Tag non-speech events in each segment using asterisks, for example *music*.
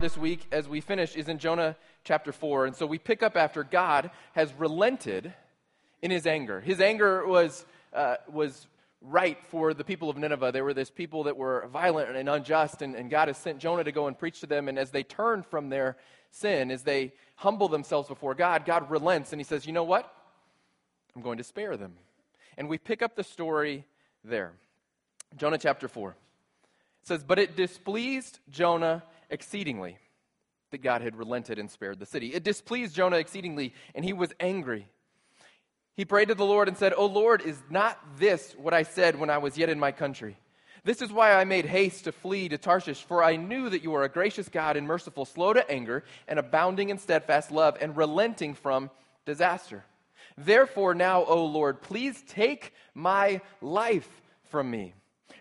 this week as we finish is in Jonah chapter 4. And so we pick up after God has relented in his anger. His anger was, uh, was right for the people of Nineveh. They were this people that were violent and unjust, and, and God has sent Jonah to go and preach to them. And as they turn from their sin, as they humble themselves before God, God relents and he says, You know what? I'm going to spare them. And we pick up the story there. Jonah chapter 4. It says, But it displeased Jonah exceedingly that God had relented and spared the city. It displeased Jonah exceedingly, and he was angry. He prayed to the Lord and said, O Lord, is not this what I said when I was yet in my country? This is why I made haste to flee to Tarshish, for I knew that you are a gracious God and merciful, slow to anger, and abounding in steadfast love, and relenting from disaster. Therefore, now, O Lord, please take my life from me.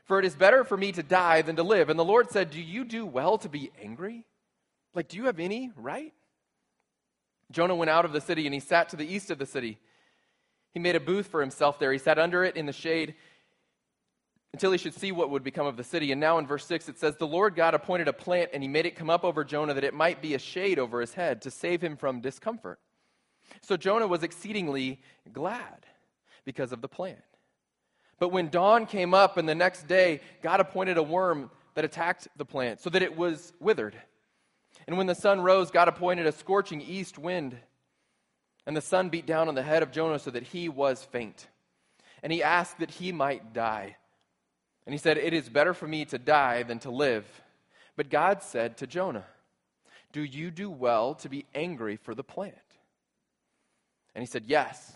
For it is better for me to die than to live. And the Lord said, Do you do well to be angry? Like, do you have any right? Jonah went out of the city and he sat to the east of the city. He made a booth for himself there. He sat under it in the shade until he should see what would become of the city. And now in verse 6 it says, The Lord God appointed a plant, and he made it come up over Jonah that it might be a shade over his head to save him from discomfort. So Jonah was exceedingly glad because of the plant. But when dawn came up and the next day, God appointed a worm that attacked the plant so that it was withered. And when the sun rose, God appointed a scorching east wind. And the sun beat down on the head of Jonah so that he was faint. And he asked that he might die. And he said, It is better for me to die than to live. But God said to Jonah, Do you do well to be angry for the plant? And he said, Yes.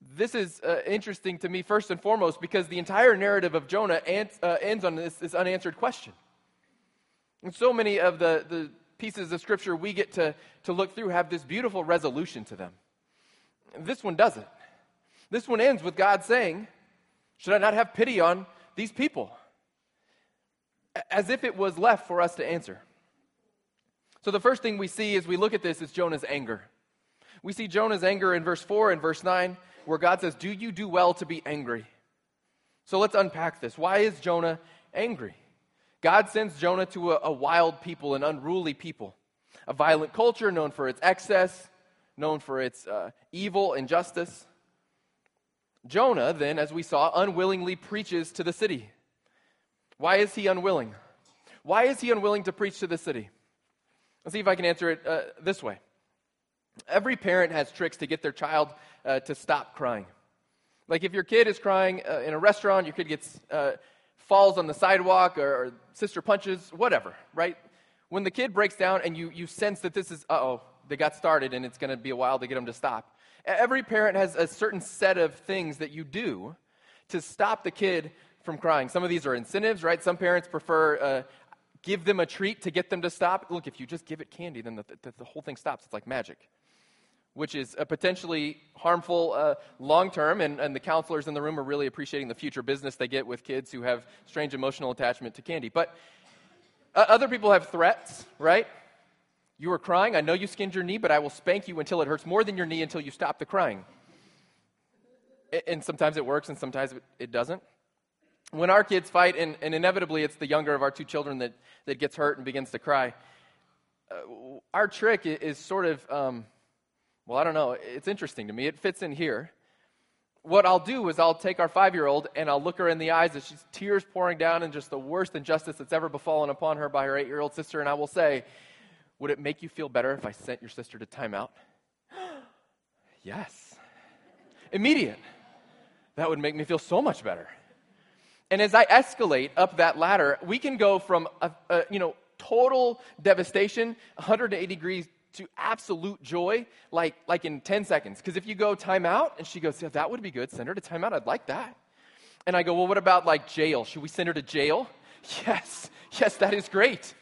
This is uh, interesting to me, first and foremost, because the entire narrative of Jonah ends, uh, ends on this, this unanswered question. And so many of the, the pieces of scripture we get to, to look through have this beautiful resolution to them. This one doesn't. This one ends with God saying, Should I not have pity on these people? As if it was left for us to answer. So, the first thing we see as we look at this is Jonah's anger. We see Jonah's anger in verse 4 and verse 9, where God says, Do you do well to be angry? So, let's unpack this. Why is Jonah angry? God sends Jonah to a, a wild people, an unruly people, a violent culture known for its excess, known for its uh, evil, injustice. Jonah, then, as we saw, unwillingly preaches to the city. Why is he unwilling? Why is he unwilling to preach to the city? Let's see if I can answer it uh, this way. Every parent has tricks to get their child uh, to stop crying. Like if your kid is crying uh, in a restaurant, your kid gets uh, falls on the sidewalk or, or sister punches, whatever, right? When the kid breaks down and you, you sense that this is, uh oh, they got started and it's going to be a while to get them to stop. Every parent has a certain set of things that you do to stop the kid from crying. Some of these are incentives, right? Some parents prefer uh, give them a treat to get them to stop. Look, if you just give it candy, then the, the, the whole thing stops. It's like magic which is a potentially harmful uh, long term. And, and the counselors in the room are really appreciating the future business they get with kids who have strange emotional attachment to candy. But uh, other people have threats, right? You are crying. I know you skinned your knee, but I will spank you until it hurts more than your knee until you stop the crying. And sometimes it works and sometimes it doesn't. When our kids fight, and, and inevitably it's the younger of our two children that, that gets hurt and begins to cry, uh, our trick is sort of. Um, well, I don't know. It's interesting to me. It fits in here. What I'll do is I'll take our five year old and I'll look her in the eyes as she's tears pouring down and just the worst injustice that's ever befallen upon her by her eight year old sister, and I will say, Would it make you feel better if I sent your sister to timeout? *gasps* yes. Immediate. That would make me feel so much better. And as I escalate up that ladder, we can go from a, a you know total devastation, 180 degrees to absolute joy like, like in 10 seconds. Because if you go timeout, and she goes, yeah, that would be good, send her to timeout, I'd like that. And I go, well, what about like jail? Should we send her to jail? *laughs* Yes, yes, that is great.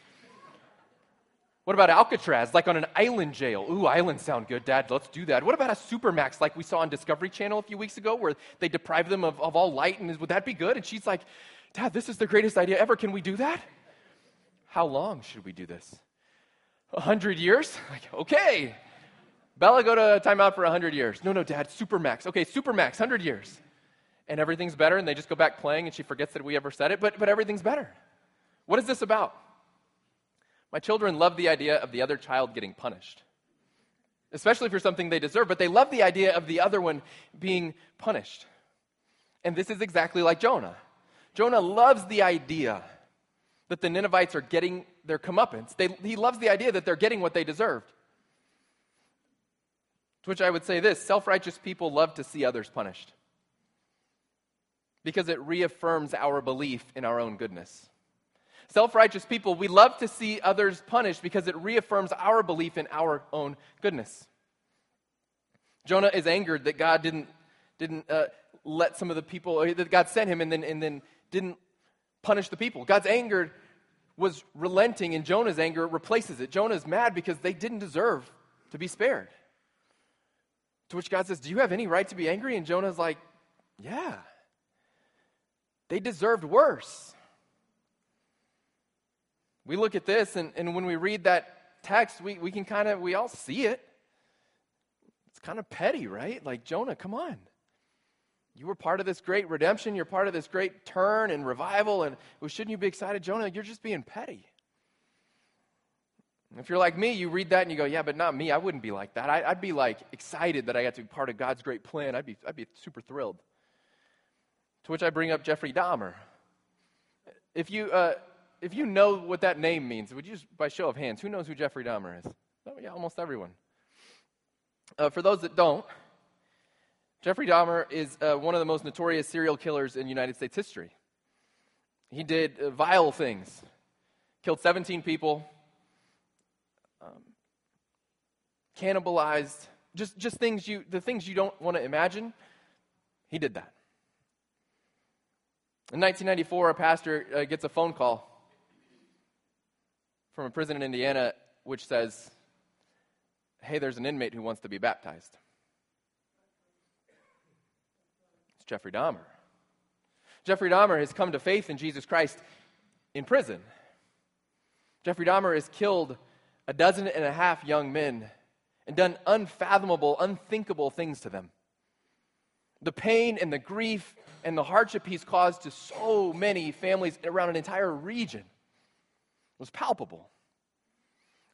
What about Alcatraz, like on an island jail? Ooh, islands sound good, Dad. Let's do that. What about a supermax, like we saw on Discovery Channel a few weeks ago, where they deprive them of, of all light? And would that be good? And she's like, Dad, this is the greatest idea ever. Can we do that? How long should we do this? A hundred years? *laughs* Like, okay. Bella, go to timeout for a hundred years. No, no, Dad, supermax. Okay, supermax, hundred years. And everything's better, and they just go back playing, and she forgets that we ever said it, but, but everything's better. What is this about? My children love the idea of the other child getting punished, especially for something they deserve, but they love the idea of the other one being punished. And this is exactly like Jonah. Jonah loves the idea that the Ninevites are getting their comeuppance. They, he loves the idea that they're getting what they deserved. To which I would say this self righteous people love to see others punished because it reaffirms our belief in our own goodness. Self righteous people, we love to see others punished because it reaffirms our belief in our own goodness. Jonah is angered that God didn't, didn't uh, let some of the people, that God sent him and then, and then didn't punish the people. God's anger was relenting, and Jonah's anger replaces it. Jonah's mad because they didn't deserve to be spared. To which God says, Do you have any right to be angry? And Jonah's like, Yeah. They deserved worse. We look at this, and, and when we read that text, we, we can kind of, we all see it. It's kind of petty, right? Like, Jonah, come on. You were part of this great redemption. You're part of this great turn and revival. And well, shouldn't you be excited? Jonah, you're just being petty. If you're like me, you read that and you go, yeah, but not me. I wouldn't be like that. I, would be like excited that I got to be part of God's great plan. I'd be, I'd be super thrilled. To which I bring up Jeffrey Dahmer. If you, uh, if you know what that name means, would you just, by show of hands, who knows who Jeffrey Dahmer is? Oh, yeah, almost everyone. Uh, for those that don't, Jeffrey Dahmer is uh, one of the most notorious serial killers in United States history. He did uh, vile things, killed 17 people, um, cannibalized, just, just things you, the things you don't want to imagine. He did that. In 1994, a pastor uh, gets a phone call from a prison in Indiana which says, Hey, there's an inmate who wants to be baptized. It's Jeffrey Dahmer. Jeffrey Dahmer has come to faith in Jesus Christ in prison. Jeffrey Dahmer has killed a dozen and a half young men and done unfathomable, unthinkable things to them. The pain and the grief and the hardship he's caused to so many families around an entire region was palpable.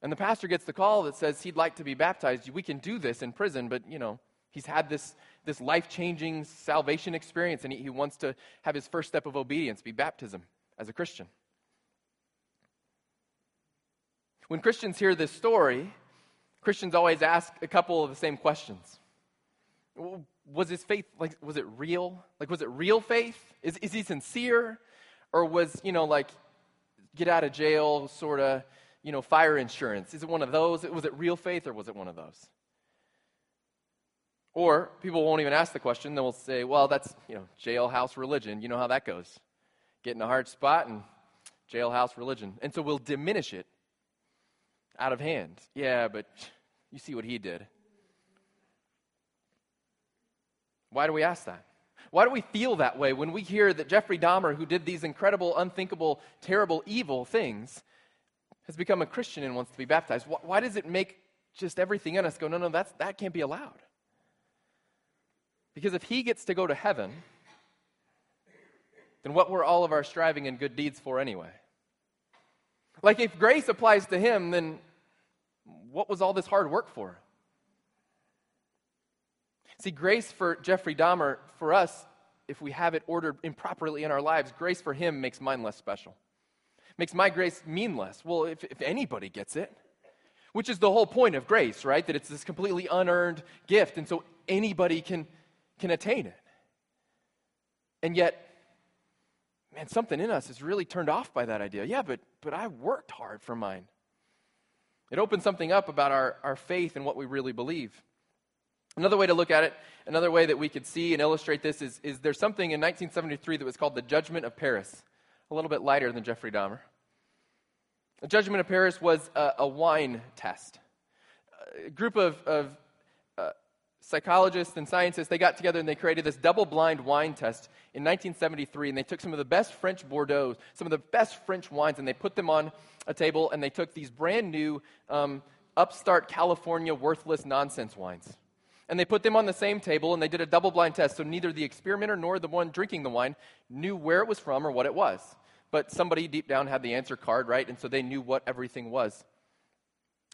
And the pastor gets the call that says he'd like to be baptized. We can do this in prison, but, you know, he's had this, this life changing salvation experience, and he, he wants to have his first step of obedience be baptism as a Christian. When Christians hear this story, Christians always ask a couple of the same questions. Was his faith, like, was it real? Like, was it real faith? Is, is he sincere? Or was, you know, like, get out of jail sort of, you know, fire insurance? Is it one of those? Was it real faith or was it one of those? Or people won't even ask the question. They'll say, well, that's, you know, jailhouse religion. You know how that goes. Get in a hard spot and jailhouse religion. And so we'll diminish it out of hand. Yeah, but you see what he did. Why do we ask that? Why do we feel that way when we hear that Jeffrey Dahmer, who did these incredible, unthinkable, terrible, evil things, has become a Christian and wants to be baptized? Why, why does it make just everything in us go, no, no, that's, that can't be allowed? Because if he gets to go to heaven, then what were all of our striving and good deeds for anyway? Like, if grace applies to him, then what was all this hard work for? See, grace for Jeffrey Dahmer, for us, if we have it ordered improperly in our lives, grace for him makes mine less special. Makes my grace mean less. Well, if, if anybody gets it, which is the whole point of grace, right? That it's this completely unearned gift, and so anybody can, can attain it. And yet, man, something in us is really turned off by that idea. Yeah, but, but I worked hard for mine. It opens something up about our, our faith and what we really believe. Another way to look at it, another way that we could see and illustrate this is, is there's something in 1973 that was called the Judgment of Paris, a little bit lighter than Jeffrey Dahmer. The judgment of Paris was a, a wine test. A group of, of psychologists and scientists, they got together and they created this double blind wine test in 1973. And they took some of the best French Bordeaux, some of the best French wines, and they put them on a table and they took these brand new um, upstart California worthless nonsense wines. And they put them on the same table and they did a double blind test. So neither the experimenter nor the one drinking the wine knew where it was from or what it was. But somebody deep down had the answer card, right? And so they knew what everything was.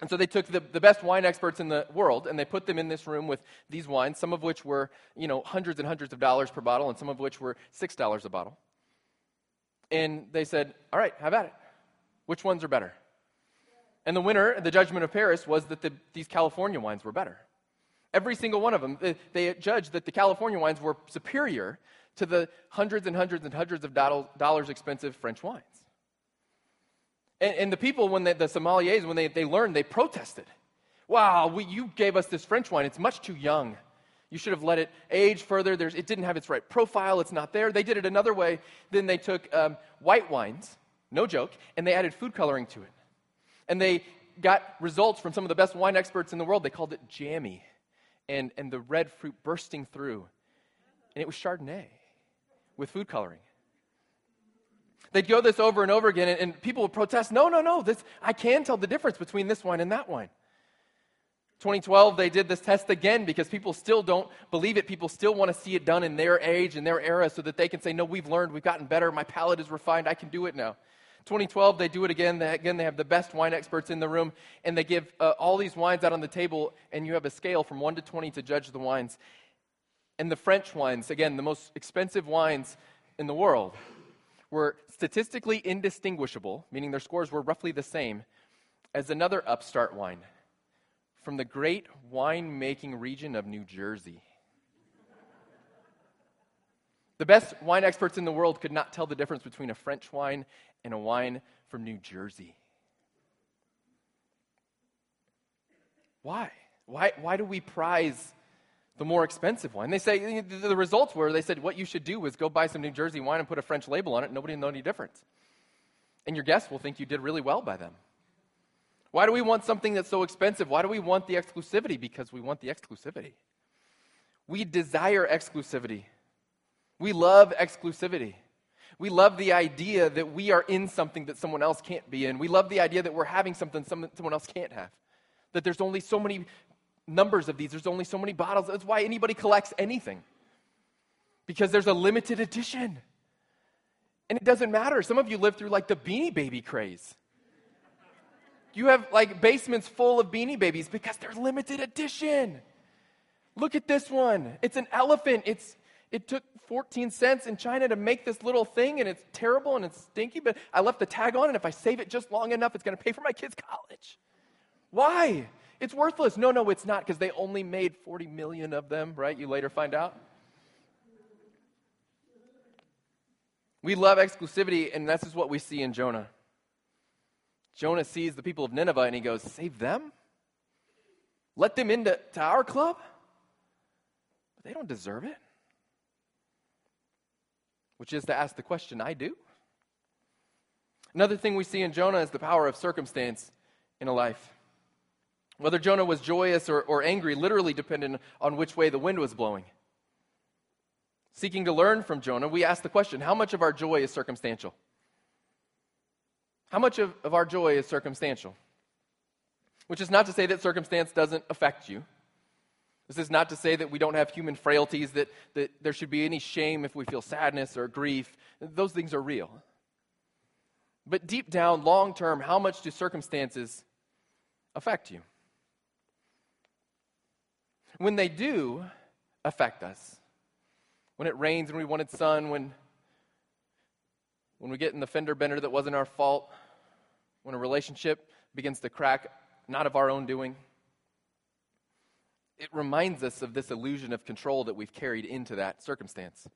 And so they took the, the best wine experts in the world and they put them in this room with these wines, some of which were, you know, hundreds and hundreds of dollars per bottle and some of which were $6 a bottle. And they said, all right, have at it. Which ones are better? And the winner, the judgment of Paris, was that the, these California wines were better. Every single one of them, they, they judged that the California wines were superior to the hundreds and hundreds and hundreds of dollars expensive French wines. And, and the people, when they, the sommeliers, when they, they learned, they protested. Wow, we, you gave us this French wine. It's much too young. You should have let it age further. There's, it didn't have its right profile. It's not there. They did it another way. Then they took um, white wines, no joke, and they added food coloring to it. And they got results from some of the best wine experts in the world. They called it jammy and, and the red fruit bursting through. And it was Chardonnay with food coloring. They'd go this over and over again, and, and people would protest no, no, no, this, I can tell the difference between this wine and that wine. 2012, they did this test again because people still don't believe it. People still want to see it done in their age and their era so that they can say, No, we've learned, we've gotten better, my palate is refined, I can do it now. 2012, they do it again. They, again, they have the best wine experts in the room, and they give uh, all these wines out on the table, and you have a scale from 1 to 20 to judge the wines. And the French wines, again, the most expensive wines in the world, were statistically indistinguishable, meaning their scores were roughly the same, as another upstart wine from the great wine-making region of New Jersey. The best wine experts in the world could not tell the difference between a French wine and a wine from New Jersey. Why? Why, why do we prize the more expensive wine. They say the results were they said what you should do is go buy some New Jersey wine and put a French label on it. Nobody will know any difference. And your guests will think you did really well by them. Why do we want something that's so expensive? Why do we want the exclusivity? Because we want the exclusivity. We desire exclusivity. We love exclusivity. We love the idea that we are in something that someone else can't be in. We love the idea that we're having something someone else can't have. That there's only so many numbers of these. There's only so many bottles. That's why anybody collects anything. Because there's a limited edition. And it doesn't matter. Some of you live through like the beanie baby craze. You have like basements full of beanie babies because they're limited edition. Look at this one. It's an elephant. It's it took 14 cents in China to make this little thing and it's terrible and it's stinky, but I left the tag on and if I save it just long enough, it's going to pay for my kids' college. Why? It's worthless. No, no, it's not because they only made 40 million of them, right? You later find out. We love exclusivity, and this is what we see in Jonah. Jonah sees the people of Nineveh and he goes, Save them? Let them into to our club? But they don't deserve it. Which is to ask the question I do. Another thing we see in Jonah is the power of circumstance in a life. Whether Jonah was joyous or, or angry literally depended on which way the wind was blowing. Seeking to learn from Jonah, we ask the question how much of our joy is circumstantial? How much of, of our joy is circumstantial? Which is not to say that circumstance doesn't affect you. This is not to say that we don't have human frailties, that, that there should be any shame if we feel sadness or grief. Those things are real. But deep down, long term, how much do circumstances affect you? When they do affect us, when it rains and we wanted sun, when, when we get in the fender bender that wasn't our fault, when a relationship begins to crack, not of our own doing, it reminds us of this illusion of control that we've carried into that circumstance.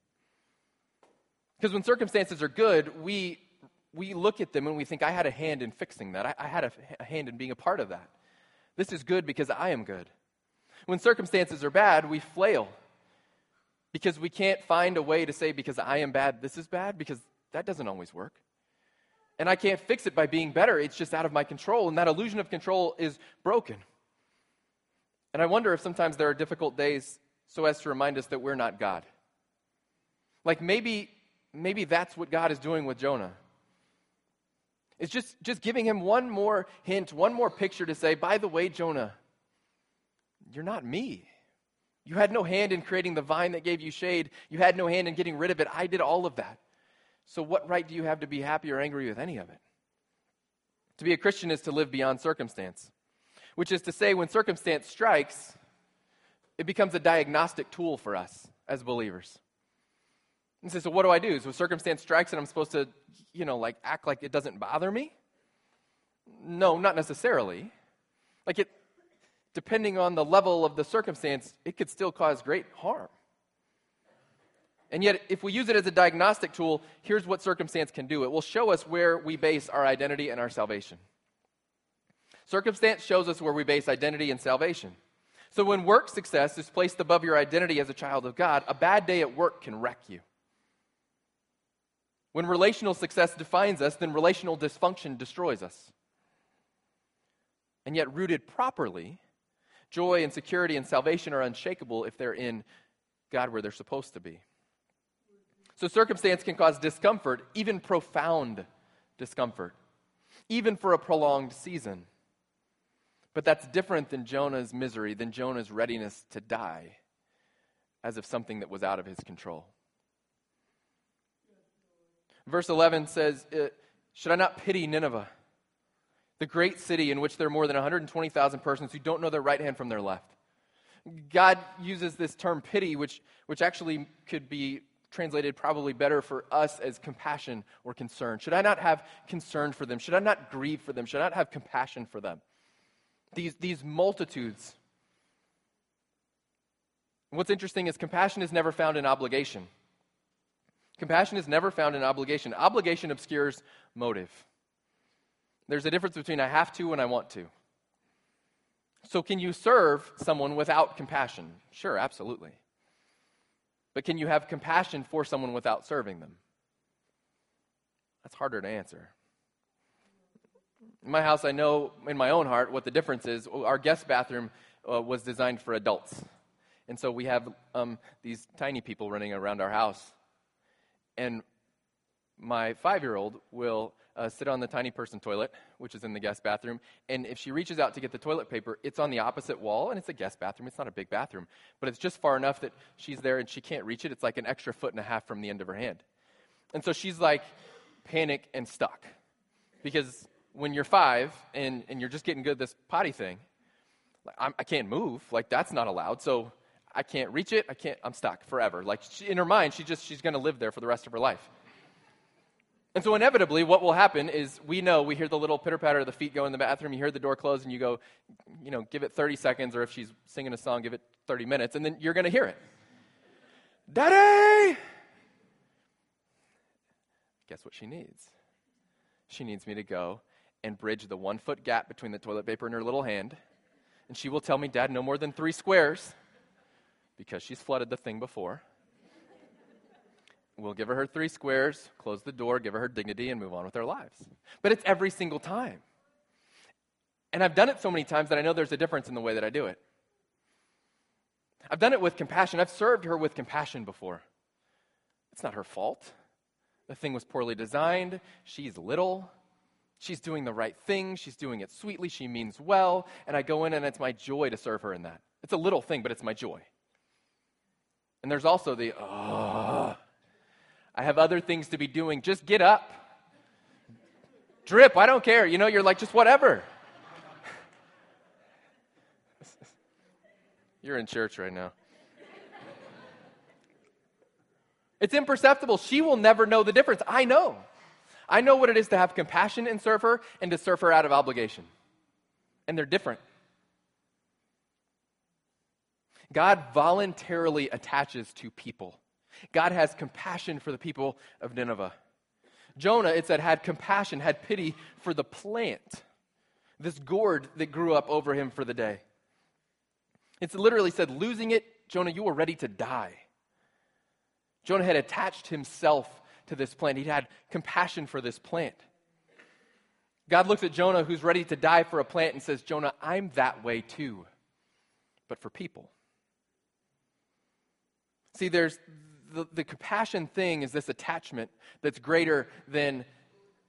Because when circumstances are good, we, we look at them and we think, I had a hand in fixing that. I, I had a, a hand in being a part of that. This is good because I am good. When circumstances are bad, we flail because we can't find a way to say, because I am bad, this is bad, because that doesn't always work. And I can't fix it by being better. It's just out of my control. And that illusion of control is broken. And I wonder if sometimes there are difficult days so as to remind us that we're not God. Like maybe, maybe that's what God is doing with Jonah. It's just, just giving him one more hint, one more picture to say, by the way, Jonah, you're not me. You had no hand in creating the vine that gave you shade. You had no hand in getting rid of it. I did all of that. So, what right do you have to be happy or angry with any of it? To be a Christian is to live beyond circumstance, which is to say, when circumstance strikes, it becomes a diagnostic tool for us as believers. And so, so what do I do? So, circumstance strikes and I'm supposed to, you know, like act like it doesn't bother me? No, not necessarily. Like it, depending on the level of the circumstance, it could still cause great harm. And yet, if we use it as a diagnostic tool, here's what circumstance can do it will show us where we base our identity and our salvation. Circumstance shows us where we base identity and salvation. So, when work success is placed above your identity as a child of God, a bad day at work can wreck you. When relational success defines us, then relational dysfunction destroys us. And yet, rooted properly, Joy and security and salvation are unshakable if they're in God where they're supposed to be. So, circumstance can cause discomfort, even profound discomfort, even for a prolonged season. But that's different than Jonah's misery, than Jonah's readiness to die as of something that was out of his control. Verse 11 says, uh, Should I not pity Nineveh? The great city in which there are more than 120,000 persons who don't know their right hand from their left. God uses this term pity, which, which actually could be translated probably better for us as compassion or concern. Should I not have concern for them? Should I not grieve for them? Should I not have compassion for them? These, these multitudes. What's interesting is compassion is never found in obligation. Compassion is never found in obligation. Obligation obscures motive. There's a difference between I have to and I want to. So, can you serve someone without compassion? Sure, absolutely. But can you have compassion for someone without serving them? That's harder to answer. In my house, I know in my own heart what the difference is. Our guest bathroom uh, was designed for adults. And so we have um, these tiny people running around our house. And my five year old will uh, sit on the tiny person toilet, which is in the guest bathroom. And if she reaches out to get the toilet paper, it's on the opposite wall, and it's a guest bathroom. It's not a big bathroom, but it's just far enough that she's there and she can't reach it. It's like an extra foot and a half from the end of her hand. And so she's like panic and stuck. Because when you're five and, and you're just getting good at this potty thing, like, I can not move. Like, that's not allowed. So I can't reach it. I can't, I'm stuck forever. Like, she, in her mind, she just, she's going to live there for the rest of her life. And so, inevitably, what will happen is we know, we hear the little pitter patter of the feet go in the bathroom, you hear the door close, and you go, you know, give it 30 seconds, or if she's singing a song, give it 30 minutes, and then you're going to hear it. Daddy! Guess what she needs? She needs me to go and bridge the one foot gap between the toilet paper and her little hand. And she will tell me, Dad, no more than three squares, because she's flooded the thing before. We'll give her her three squares, close the door, give her her dignity, and move on with our lives. But it's every single time. And I've done it so many times that I know there's a difference in the way that I do it. I've done it with compassion. I've served her with compassion before. It's not her fault. The thing was poorly designed. She's little. She's doing the right thing. She's doing it sweetly. She means well. And I go in, and it's my joy to serve her in that. It's a little thing, but it's my joy. And there's also the, oh, I have other things to be doing. Just get up. Drip, I don't care. You know, you're like, just whatever. *laughs* you're in church right now. It's imperceptible. She will never know the difference. I know. I know what it is to have compassion and serve her and to serve her out of obligation. And they're different. God voluntarily attaches to people. God has compassion for the people of Nineveh. Jonah, it said, had compassion, had pity for the plant, this gourd that grew up over him for the day. It's literally said, losing it, Jonah, you were ready to die. Jonah had attached himself to this plant. He had compassion for this plant. God looks at Jonah, who's ready to die for a plant, and says, Jonah, I'm that way too, but for people. See, there's the, the compassion thing is this attachment that's greater than,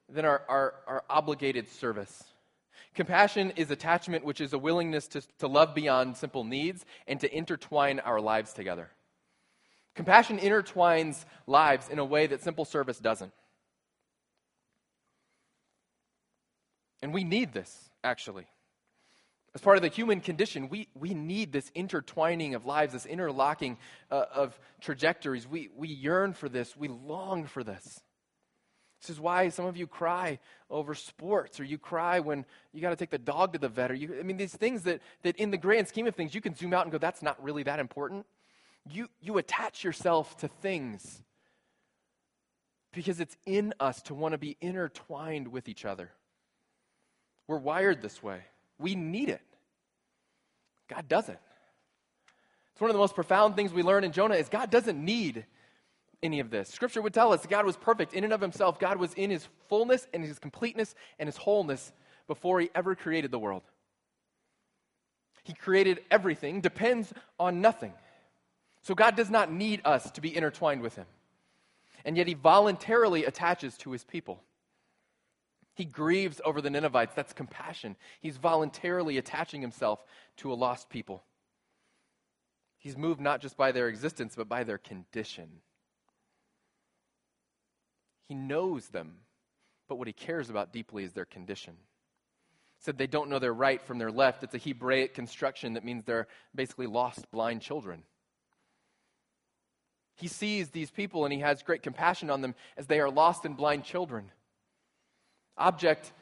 than our, our, our obligated service. Compassion is attachment, which is a willingness to, to love beyond simple needs and to intertwine our lives together. Compassion intertwines lives in a way that simple service doesn't. And we need this, actually. As part of the human condition, we, we need this intertwining of lives, this interlocking uh, of trajectories. We, we yearn for this, we long for this. This is why some of you cry over sports, or you cry when you got to take the dog to the vet, or you, I mean, these things that, that in the grand scheme of things, you can zoom out and go, that's not really that important. You, you attach yourself to things because it's in us to want to be intertwined with each other. We're wired this way. We need it. God doesn't. It's one of the most profound things we learn in Jonah is God doesn't need any of this. Scripture would tell us that God was perfect in and of himself. God was in his fullness and his completeness and his wholeness before he ever created the world. He created everything, depends on nothing. So God does not need us to be intertwined with him. And yet he voluntarily attaches to his people. He grieves over the Ninevites. That's compassion. He's voluntarily attaching himself to a lost people. He's moved not just by their existence, but by their condition. He knows them, but what he cares about deeply is their condition. He said they don't know their right from their left. It's a Hebraic construction that means they're basically lost, blind children. He sees these people and he has great compassion on them as they are lost and blind children object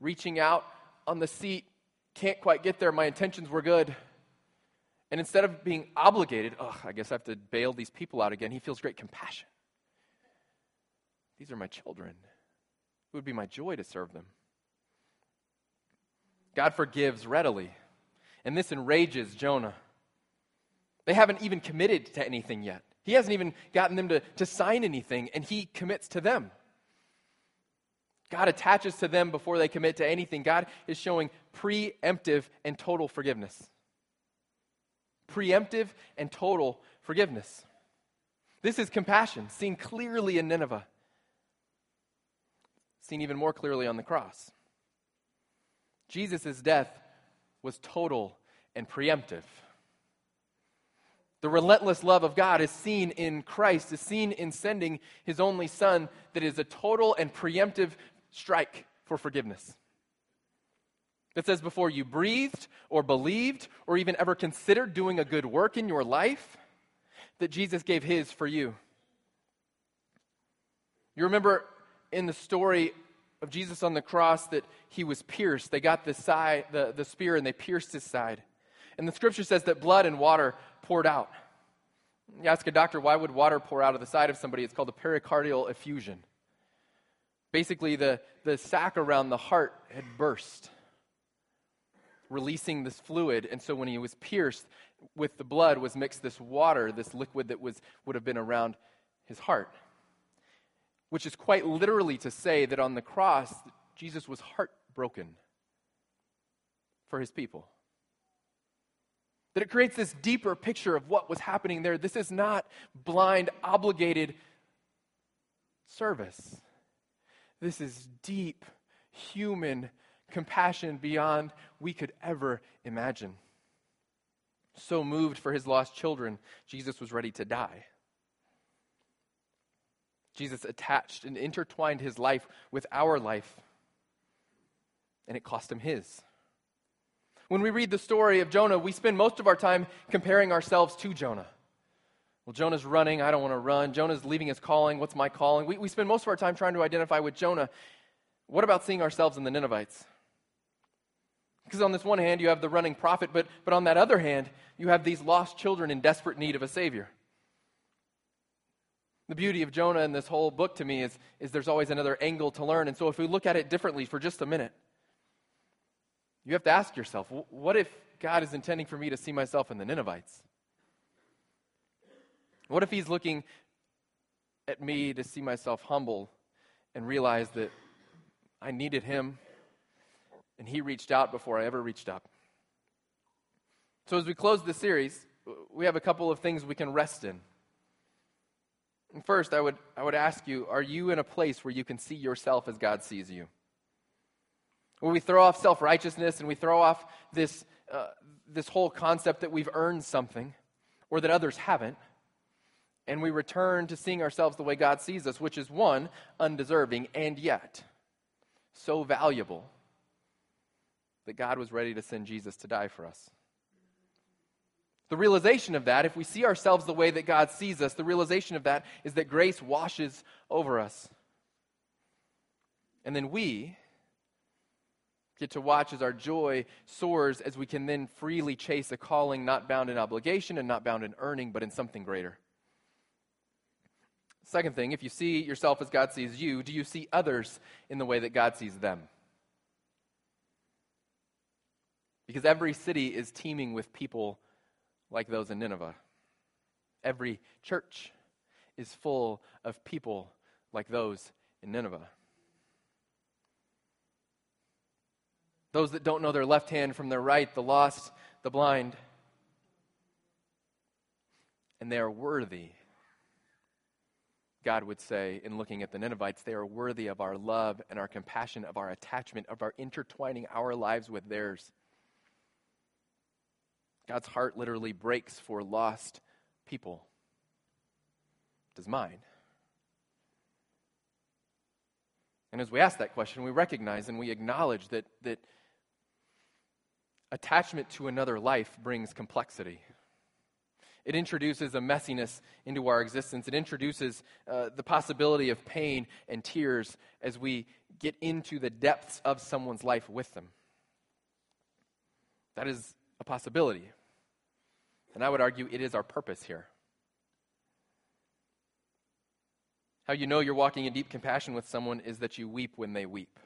reaching out on the seat, can't quite get there. My intentions were good. And instead of being obligated, I guess I have to bail these people out again, he feels great compassion. These are my children. It would be my joy to serve them. God forgives readily. And this enrages Jonah. They haven't even committed to anything yet. He hasn't even gotten them to, to sign anything, and he commits to them. God attaches to them before they commit to anything. God is showing preemptive and total forgiveness. Preemptive and total forgiveness. This is compassion, seen clearly in Nineveh, seen even more clearly on the cross. Jesus' death was total and preemptive. The relentless love of God is seen in Christ, is seen in sending his only Son, that is a total and preemptive strike for forgiveness. That says before you breathed or believed or even ever considered doing a good work in your life, that Jesus gave his for you. You remember in the story of Jesus on the cross that he was pierced. They got the, side, the, the spear and they pierced his side. And the scripture says that blood and water poured out. You ask a doctor, why would water pour out of the side of somebody? It's called a pericardial effusion. Basically, the, the sac around the heart had burst, releasing this fluid. And so when he was pierced, with the blood was mixed this water, this liquid that was, would have been around his heart. Which is quite literally to say that on the cross, Jesus was heartbroken for his people. That it creates this deeper picture of what was happening there. This is not blind, obligated service. This is deep human compassion beyond we could ever imagine. So moved for his lost children, Jesus was ready to die. Jesus attached and intertwined his life with our life, and it cost him his. When we read the story of Jonah, we spend most of our time comparing ourselves to Jonah. Well, Jonah's running. I don't want to run. Jonah's leaving his calling. What's my calling? We, we spend most of our time trying to identify with Jonah. What about seeing ourselves in the Ninevites? Because on this one hand, you have the running prophet, but, but on that other hand, you have these lost children in desperate need of a Savior. The beauty of Jonah in this whole book to me is, is there's always another angle to learn. And so if we look at it differently for just a minute, you have to ask yourself what if God is intending for me to see myself in the Ninevites? What if he's looking at me to see myself humble and realize that I needed him And he reached out before I ever reached up. So, as we close the series, we have a couple of things we can rest in. And first, I would, I would ask you are you in a place where you can see yourself as God sees you? Where we throw off self righteousness and we throw off this, uh, this whole concept that we've earned something or that others haven't, and we return to seeing ourselves the way God sees us, which is one, undeserving, and yet so valuable that God was ready to send Jesus to die for us. The realization of that, if we see ourselves the way that God sees us, the realization of that is that grace washes over us. And then we get to watch as our joy soars as we can then freely chase a calling not bound in obligation and not bound in earning, but in something greater. Second thing, if you see yourself as God sees you, do you see others in the way that God sees them? Because every city is teeming with people like those in Nineveh. Every church is full of people like those in Nineveh. Those that don't know their left hand from their right, the lost, the blind. And they are worthy God would say in looking at the Ninevites, they are worthy of our love and our compassion, of our attachment, of our intertwining our lives with theirs. God's heart literally breaks for lost people. Does mine? And as we ask that question, we recognize and we acknowledge that, that attachment to another life brings complexity. It introduces a messiness into our existence. It introduces uh, the possibility of pain and tears as we get into the depths of someone's life with them. That is a possibility. And I would argue it is our purpose here. How you know you're walking in deep compassion with someone is that you weep when they weep.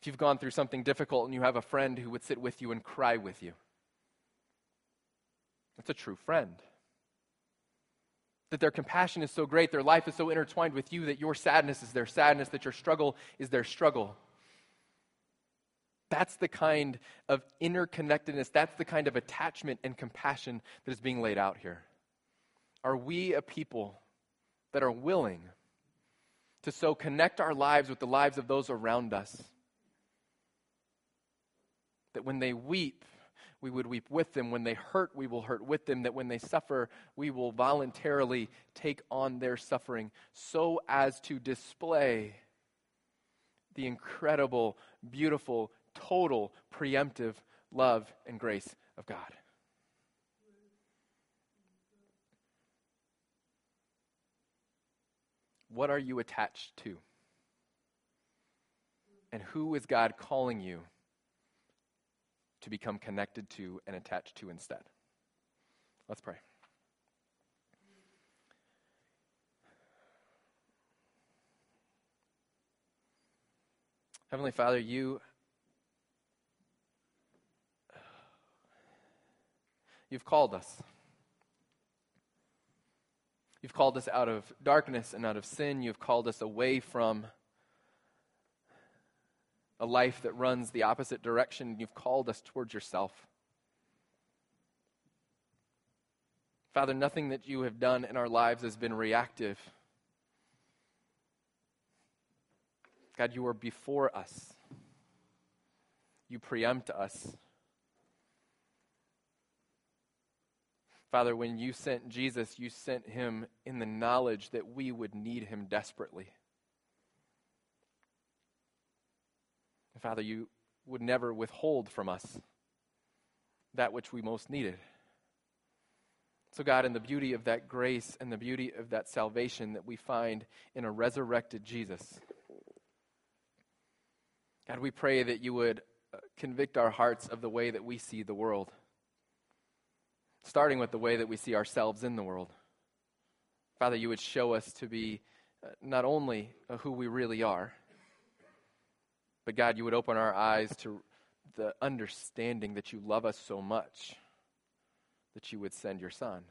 If you've gone through something difficult and you have a friend who would sit with you and cry with you, that's a true friend. That their compassion is so great, their life is so intertwined with you that your sadness is their sadness, that your struggle is their struggle. That's the kind of interconnectedness, that's the kind of attachment and compassion that is being laid out here. Are we a people that are willing to so connect our lives with the lives of those around us that when they weep, we would weep with them. When they hurt, we will hurt with them. That when they suffer, we will voluntarily take on their suffering so as to display the incredible, beautiful, total, preemptive love and grace of God. What are you attached to? And who is God calling you to become connected to and attached to instead. Let's pray. Heavenly Father, you you've called us. You've called us out of darkness and out of sin. You've called us away from a life that runs the opposite direction. You've called us towards yourself. Father, nothing that you have done in our lives has been reactive. God, you are before us. You preempt us. Father, when you sent Jesus, you sent him in the knowledge that we would need him desperately. Father, you would never withhold from us that which we most needed. So, God, in the beauty of that grace and the beauty of that salvation that we find in a resurrected Jesus, God, we pray that you would uh, convict our hearts of the way that we see the world, starting with the way that we see ourselves in the world. Father, you would show us to be uh, not only who we really are, but God, you would open our eyes to the understanding that you love us so much that you would send your Son.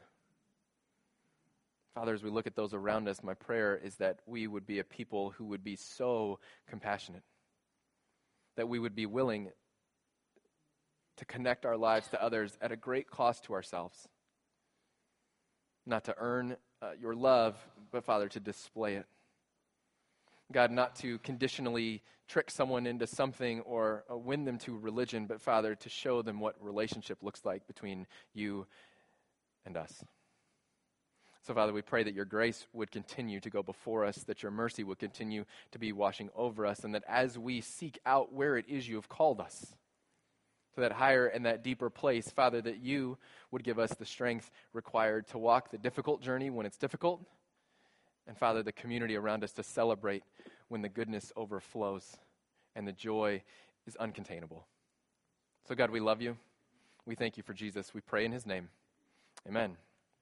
Father, as we look at those around us, my prayer is that we would be a people who would be so compassionate, that we would be willing to connect our lives to others at a great cost to ourselves. Not to earn uh, your love, but Father, to display it. God, not to conditionally trick someone into something or uh, win them to religion, but Father, to show them what relationship looks like between you and us. So, Father, we pray that your grace would continue to go before us, that your mercy would continue to be washing over us, and that as we seek out where it is you have called us, to that higher and that deeper place, Father, that you would give us the strength required to walk the difficult journey when it's difficult, and Father, the community around us to celebrate when the goodness overflows and the joy is uncontainable. So, God, we love you. We thank you for Jesus. We pray in his name. Amen.